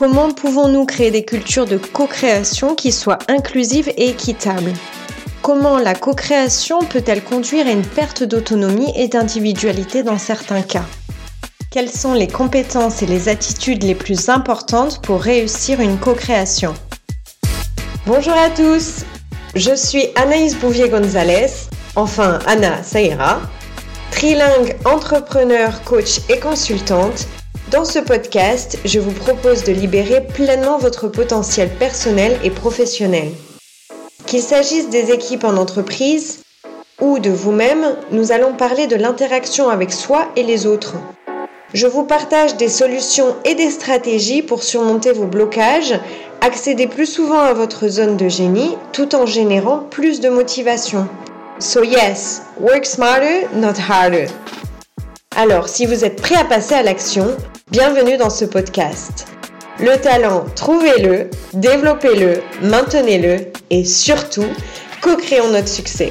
Comment pouvons-nous créer des cultures de co-création qui soient inclusives et équitables? Comment la co-création peut-elle conduire à une perte d'autonomie et d'individualité dans certains cas? Quelles sont les compétences et les attitudes les plus importantes pour réussir une co-création? Bonjour à tous, je suis Anaïs Bouvier-Gonzalez, enfin Anna, ça ira, trilingue, entrepreneur, coach et consultante dans ce podcast, je vous propose de libérer pleinement votre potentiel personnel et professionnel. Qu'il s'agisse des équipes en entreprise ou de vous-même, nous allons parler de l'interaction avec soi et les autres. Je vous partage des solutions et des stratégies pour surmonter vos blocages, accéder plus souvent à votre zone de génie tout en générant plus de motivation. So yes, work smarter, not harder. Alors, si vous êtes prêt à passer à l'action, Bienvenue dans ce podcast. Le talent, trouvez-le, développez-le, maintenez-le et surtout, co-créons notre succès.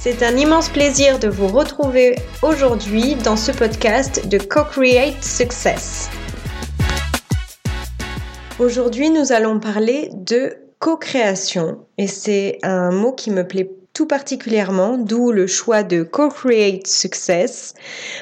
C'est un immense plaisir de vous retrouver aujourd'hui dans ce podcast de Co-Create Success. Aujourd'hui, nous allons parler de co-création et c'est un mot qui me plaît tout particulièrement, d'où le choix de Co-Create Success,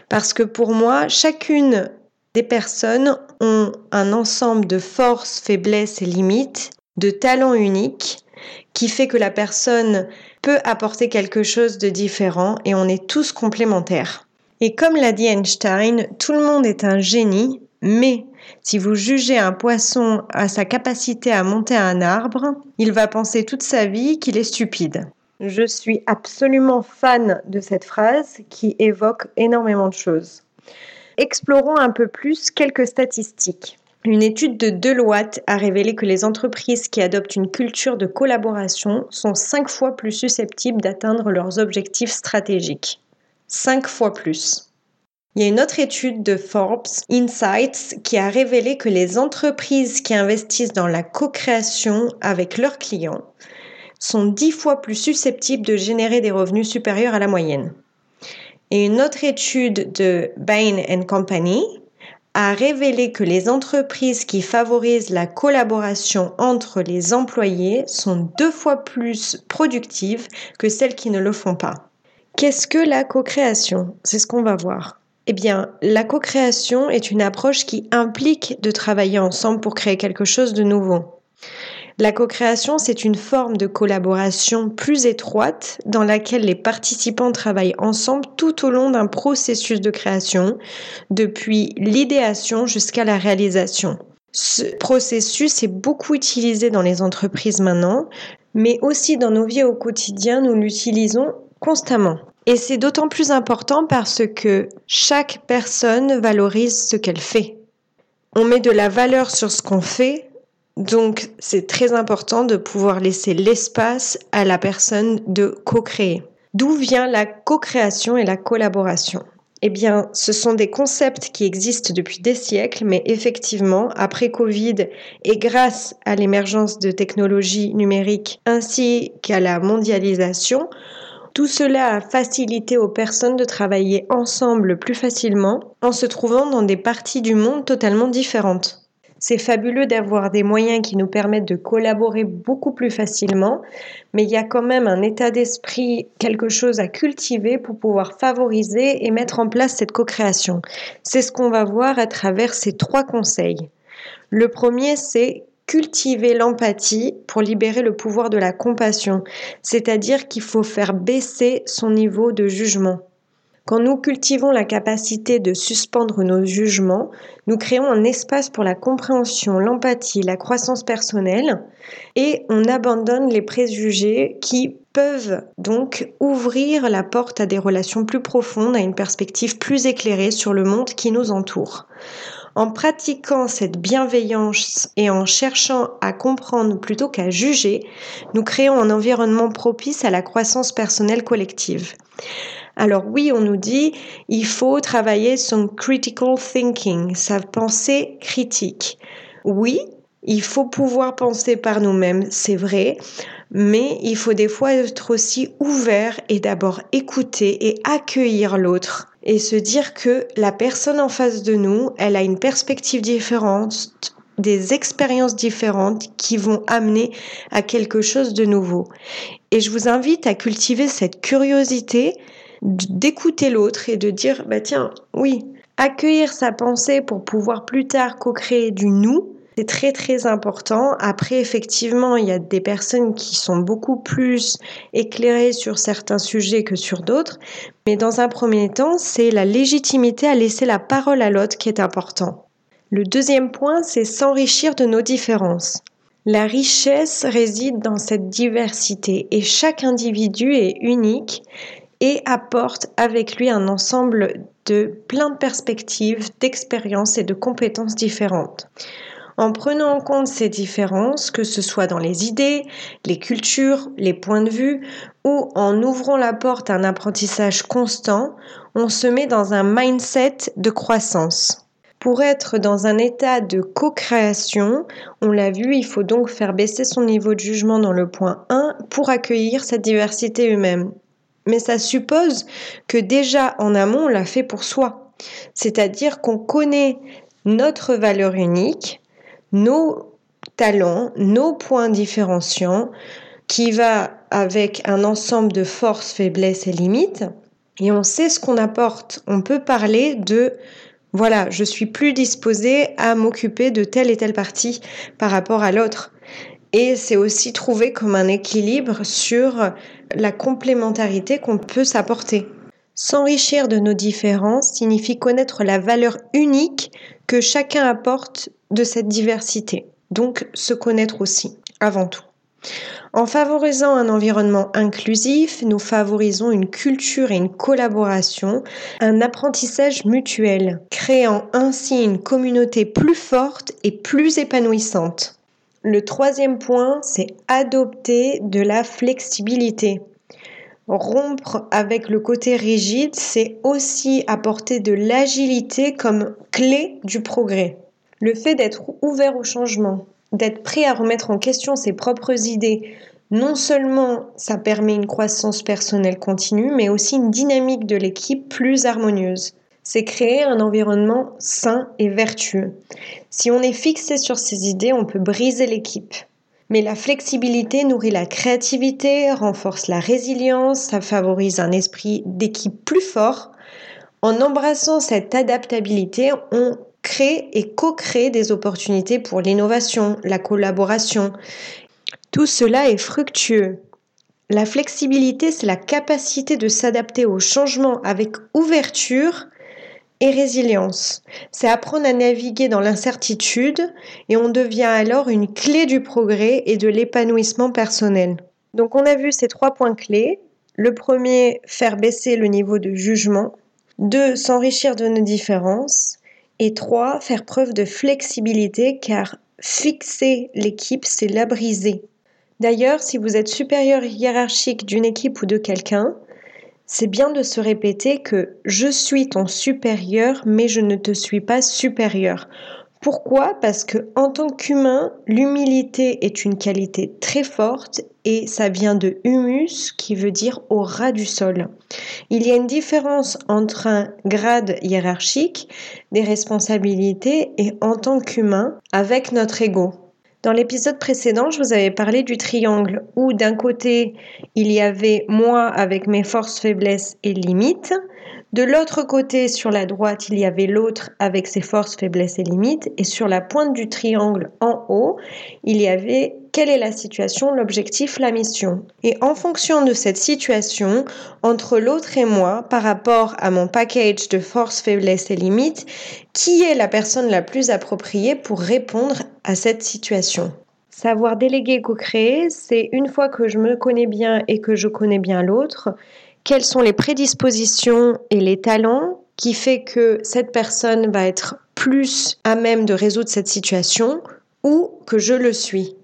parce que pour moi, chacune des personnes ont un ensemble de forces, faiblesses et limites, de talents uniques, qui fait que la personne peut apporter quelque chose de différent et on est tous complémentaires. Et comme l'a dit Einstein, tout le monde est un génie, mais si vous jugez un poisson à sa capacité à monter un arbre, il va penser toute sa vie qu'il est stupide. Je suis absolument fan de cette phrase qui évoque énormément de choses. Explorons un peu plus quelques statistiques. Une étude de Deloitte a révélé que les entreprises qui adoptent une culture de collaboration sont cinq fois plus susceptibles d'atteindre leurs objectifs stratégiques. Cinq fois plus. Il y a une autre étude de Forbes Insights qui a révélé que les entreprises qui investissent dans la co-création avec leurs clients sont dix fois plus susceptibles de générer des revenus supérieurs à la moyenne. Et une autre étude de Bain Company a révélé que les entreprises qui favorisent la collaboration entre les employés sont deux fois plus productives que celles qui ne le font pas. Qu'est-ce que la co-création? C'est ce qu'on va voir. Eh bien, la co-création est une approche qui implique de travailler ensemble pour créer quelque chose de nouveau. La co-création, c'est une forme de collaboration plus étroite dans laquelle les participants travaillent ensemble tout au long d'un processus de création, depuis l'idéation jusqu'à la réalisation. Ce processus est beaucoup utilisé dans les entreprises maintenant, mais aussi dans nos vies au quotidien, nous l'utilisons constamment. Et c'est d'autant plus important parce que chaque personne valorise ce qu'elle fait. On met de la valeur sur ce qu'on fait donc, c'est très important de pouvoir laisser l'espace à la personne de co-créer. D'où vient la co-création et la collaboration? Eh bien, ce sont des concepts qui existent depuis des siècles, mais effectivement, après Covid et grâce à l'émergence de technologies numériques ainsi qu'à la mondialisation, tout cela a facilité aux personnes de travailler ensemble plus facilement en se trouvant dans des parties du monde totalement différentes. C'est fabuleux d'avoir des moyens qui nous permettent de collaborer beaucoup plus facilement, mais il y a quand même un état d'esprit, quelque chose à cultiver pour pouvoir favoriser et mettre en place cette co-création. C'est ce qu'on va voir à travers ces trois conseils. Le premier, c'est cultiver l'empathie pour libérer le pouvoir de la compassion, c'est-à-dire qu'il faut faire baisser son niveau de jugement. Quand nous cultivons la capacité de suspendre nos jugements, nous créons un espace pour la compréhension, l'empathie, la croissance personnelle et on abandonne les préjugés qui peuvent donc ouvrir la porte à des relations plus profondes, à une perspective plus éclairée sur le monde qui nous entoure. En pratiquant cette bienveillance et en cherchant à comprendre plutôt qu'à juger, nous créons un environnement propice à la croissance personnelle collective. Alors oui, on nous dit, il faut travailler son critical thinking, sa pensée critique. Oui, il faut pouvoir penser par nous-mêmes, c'est vrai, mais il faut des fois être aussi ouvert et d'abord écouter et accueillir l'autre et se dire que la personne en face de nous, elle a une perspective différente des expériences différentes qui vont amener à quelque chose de nouveau. Et je vous invite à cultiver cette curiosité d'écouter l'autre et de dire, bah tiens, oui, accueillir sa pensée pour pouvoir plus tard co-créer du nous, c'est très très important. Après, effectivement, il y a des personnes qui sont beaucoup plus éclairées sur certains sujets que sur d'autres. Mais dans un premier temps, c'est la légitimité à laisser la parole à l'autre qui est important. Le deuxième point, c'est s'enrichir de nos différences. La richesse réside dans cette diversité et chaque individu est unique et apporte avec lui un ensemble de plein de perspectives, d'expériences et de compétences différentes. En prenant en compte ces différences, que ce soit dans les idées, les cultures, les points de vue, ou en ouvrant la porte à un apprentissage constant, on se met dans un mindset de croissance. Pour être dans un état de co-création, on l'a vu, il faut donc faire baisser son niveau de jugement dans le point 1 pour accueillir cette diversité humaine. Mais ça suppose que déjà en amont, on l'a fait pour soi. C'est-à-dire qu'on connaît notre valeur unique, nos talents, nos points différenciants, qui va avec un ensemble de forces, faiblesses et limites. Et on sait ce qu'on apporte. On peut parler de, voilà, je suis plus disposée à m'occuper de telle et telle partie par rapport à l'autre. Et c'est aussi trouver comme un équilibre sur la complémentarité qu'on peut s'apporter. S'enrichir de nos différences signifie connaître la valeur unique que chacun apporte de cette diversité. Donc se connaître aussi, avant tout. En favorisant un environnement inclusif, nous favorisons une culture et une collaboration, un apprentissage mutuel, créant ainsi une communauté plus forte et plus épanouissante. Le troisième point, c'est adopter de la flexibilité. Rompre avec le côté rigide, c'est aussi apporter de l'agilité comme clé du progrès. Le fait d'être ouvert au changement, d'être prêt à remettre en question ses propres idées, non seulement ça permet une croissance personnelle continue, mais aussi une dynamique de l'équipe plus harmonieuse. C'est créer un environnement sain et vertueux. Si on est fixé sur ses idées, on peut briser l'équipe. Mais la flexibilité nourrit la créativité, renforce la résilience, ça favorise un esprit d'équipe plus fort. En embrassant cette adaptabilité, on crée et co-crée des opportunités pour l'innovation, la collaboration. Tout cela est fructueux. La flexibilité, c'est la capacité de s'adapter au changement avec ouverture et résilience. C'est apprendre à naviguer dans l'incertitude et on devient alors une clé du progrès et de l'épanouissement personnel. Donc on a vu ces trois points clés. Le premier, faire baisser le niveau de jugement. Deux, s'enrichir de nos différences. Et trois, faire preuve de flexibilité car fixer l'équipe, c'est la briser. D'ailleurs, si vous êtes supérieur hiérarchique d'une équipe ou de quelqu'un, c'est bien de se répéter que je suis ton supérieur, mais je ne te suis pas supérieur. Pourquoi? Parce que en tant qu'humain, l'humilité est une qualité très forte et ça vient de humus qui veut dire au ras du sol. Il y a une différence entre un grade hiérarchique, des responsabilités et en tant qu'humain avec notre ego. Dans l'épisode précédent, je vous avais parlé du triangle où d'un côté, il y avait moi avec mes forces, faiblesses et limites. De l'autre côté, sur la droite, il y avait l'autre avec ses forces, faiblesses et limites. Et sur la pointe du triangle en haut, il y avait quelle est la situation, l'objectif, la mission. Et en fonction de cette situation, entre l'autre et moi, par rapport à mon package de forces, faiblesses et limites, qui est la personne la plus appropriée pour répondre à cette situation? Savoir déléguer co-créer, c'est une fois que je me connais bien et que je connais bien l'autre, quelles sont les prédispositions et les talents qui fait que cette personne va être plus à même de résoudre cette situation ou que je le suis.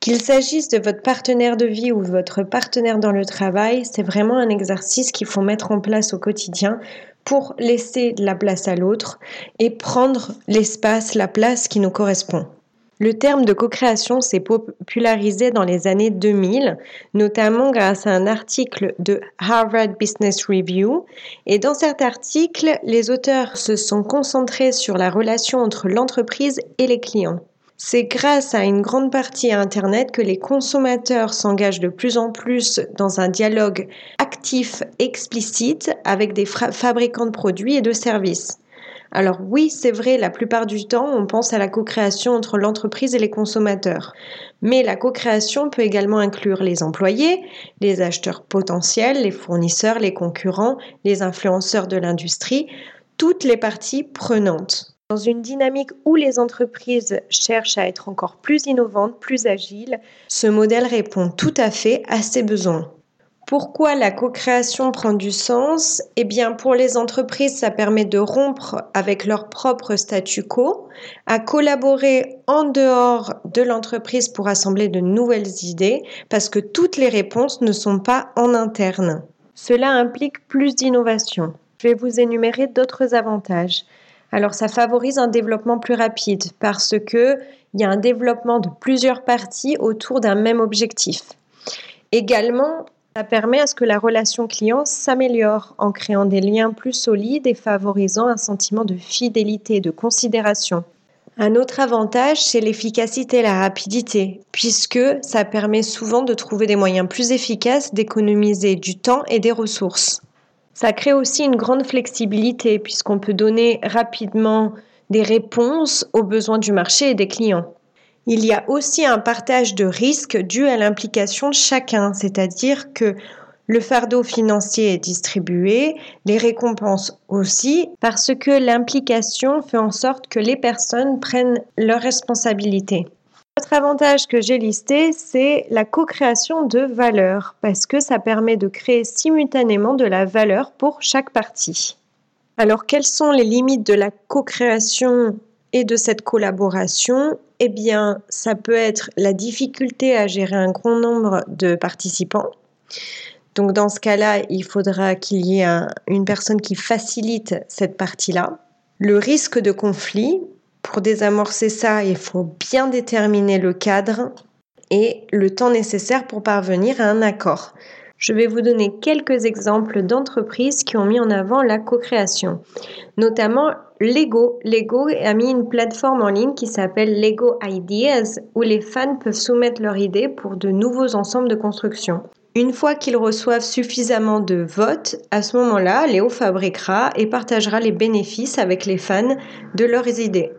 Qu'il s'agisse de votre partenaire de vie ou votre partenaire dans le travail, c'est vraiment un exercice qu'il faut mettre en place au quotidien pour laisser de la place à l'autre et prendre l'espace, la place qui nous correspond. Le terme de co-création s'est popularisé dans les années 2000, notamment grâce à un article de Harvard Business Review. Et dans cet article, les auteurs se sont concentrés sur la relation entre l'entreprise et les clients. C'est grâce à une grande partie Internet que les consommateurs s'engagent de plus en plus dans un dialogue actif, explicite avec des fabricants de produits et de services. Alors oui, c'est vrai, la plupart du temps, on pense à la co-création entre l'entreprise et les consommateurs. Mais la co-création peut également inclure les employés, les acheteurs potentiels, les fournisseurs, les concurrents, les influenceurs de l'industrie, toutes les parties prenantes. Dans une dynamique où les entreprises cherchent à être encore plus innovantes, plus agiles, ce modèle répond tout à fait à ces besoins. Pourquoi la co-création prend du sens? Eh bien, pour les entreprises, ça permet de rompre avec leur propre statu quo, à collaborer en dehors de l'entreprise pour assembler de nouvelles idées, parce que toutes les réponses ne sont pas en interne. Cela implique plus d'innovation. Je vais vous énumérer d'autres avantages. Alors, ça favorise un développement plus rapide parce que il y a un développement de plusieurs parties autour d'un même objectif. Également, ça permet à ce que la relation client s'améliore en créant des liens plus solides et favorisant un sentiment de fidélité et de considération. Un autre avantage, c'est l'efficacité et la rapidité, puisque ça permet souvent de trouver des moyens plus efficaces d'économiser du temps et des ressources. Ça crée aussi une grande flexibilité, puisqu'on peut donner rapidement des réponses aux besoins du marché et des clients. Il y a aussi un partage de risques dû à l'implication de chacun, c'est-à-dire que le fardeau financier est distribué, les récompenses aussi, parce que l'implication fait en sorte que les personnes prennent leurs responsabilités. Autre avantage que j'ai listé, c'est la co-création de valeur, parce que ça permet de créer simultanément de la valeur pour chaque partie. Alors, quelles sont les limites de la co-création et de cette collaboration? Eh bien, ça peut être la difficulté à gérer un grand nombre de participants. Donc dans ce cas-là, il faudra qu'il y ait une personne qui facilite cette partie-là. Le risque de conflit, pour désamorcer ça, il faut bien déterminer le cadre et le temps nécessaire pour parvenir à un accord. Je vais vous donner quelques exemples d'entreprises qui ont mis en avant la co-création, notamment Lego. Lego a mis une plateforme en ligne qui s'appelle Lego Ideas où les fans peuvent soumettre leurs idées pour de nouveaux ensembles de construction. Une fois qu'ils reçoivent suffisamment de votes, à ce moment-là, Léo fabriquera et partagera les bénéfices avec les fans de leurs idées.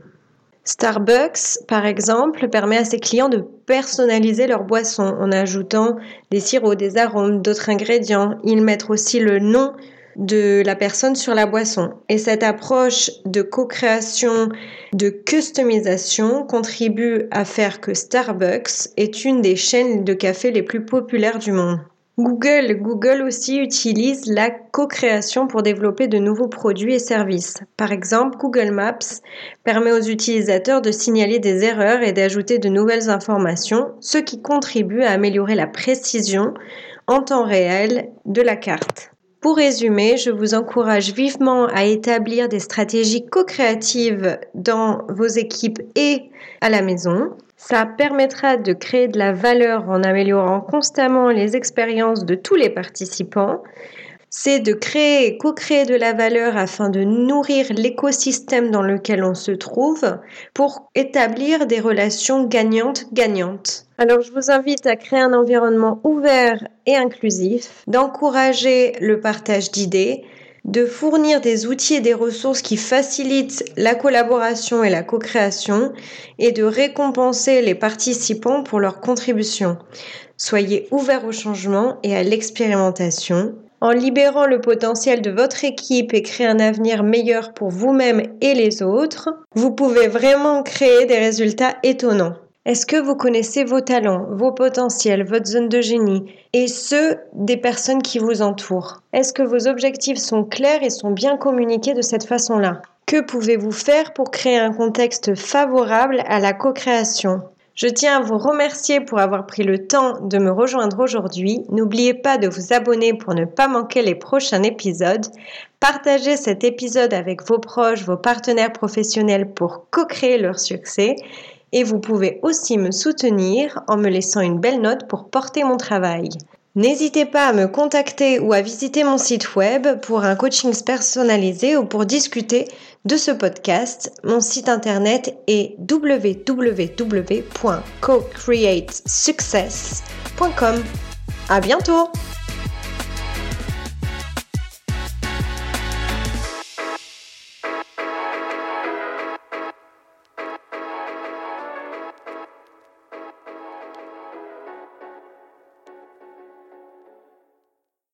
Starbucks, par exemple, permet à ses clients de personnaliser leur boisson en ajoutant des sirops, des arômes, d'autres ingrédients. Ils mettent aussi le nom de la personne sur la boisson. Et cette approche de co-création, de customisation contribue à faire que Starbucks est une des chaînes de café les plus populaires du monde. Google, Google aussi utilise la co-création pour développer de nouveaux produits et services. Par exemple, Google Maps permet aux utilisateurs de signaler des erreurs et d'ajouter de nouvelles informations, ce qui contribue à améliorer la précision en temps réel de la carte. Pour résumer, je vous encourage vivement à établir des stratégies co-créatives dans vos équipes et à la maison. Ça permettra de créer de la valeur en améliorant constamment les expériences de tous les participants. C'est de créer et co-créer de la valeur afin de nourrir l'écosystème dans lequel on se trouve pour établir des relations gagnantes-gagnantes. Alors je vous invite à créer un environnement ouvert et inclusif, d'encourager le partage d'idées, de fournir des outils et des ressources qui facilitent la collaboration et la co-création et de récompenser les participants pour leur contribution. Soyez ouverts au changement et à l'expérimentation. En libérant le potentiel de votre équipe et créer un avenir meilleur pour vous-même et les autres, vous pouvez vraiment créer des résultats étonnants. Est-ce que vous connaissez vos talents, vos potentiels, votre zone de génie et ceux des personnes qui vous entourent? Est-ce que vos objectifs sont clairs et sont bien communiqués de cette façon-là? Que pouvez-vous faire pour créer un contexte favorable à la co-création? Je tiens à vous remercier pour avoir pris le temps de me rejoindre aujourd'hui. N'oubliez pas de vous abonner pour ne pas manquer les prochains épisodes. Partagez cet épisode avec vos proches, vos partenaires professionnels pour co-créer leur succès. Et vous pouvez aussi me soutenir en me laissant une belle note pour porter mon travail. N'hésitez pas à me contacter ou à visiter mon site web pour un coaching personnalisé ou pour discuter de ce podcast. Mon site internet est www.cocreatesuccess.com. À bientôt!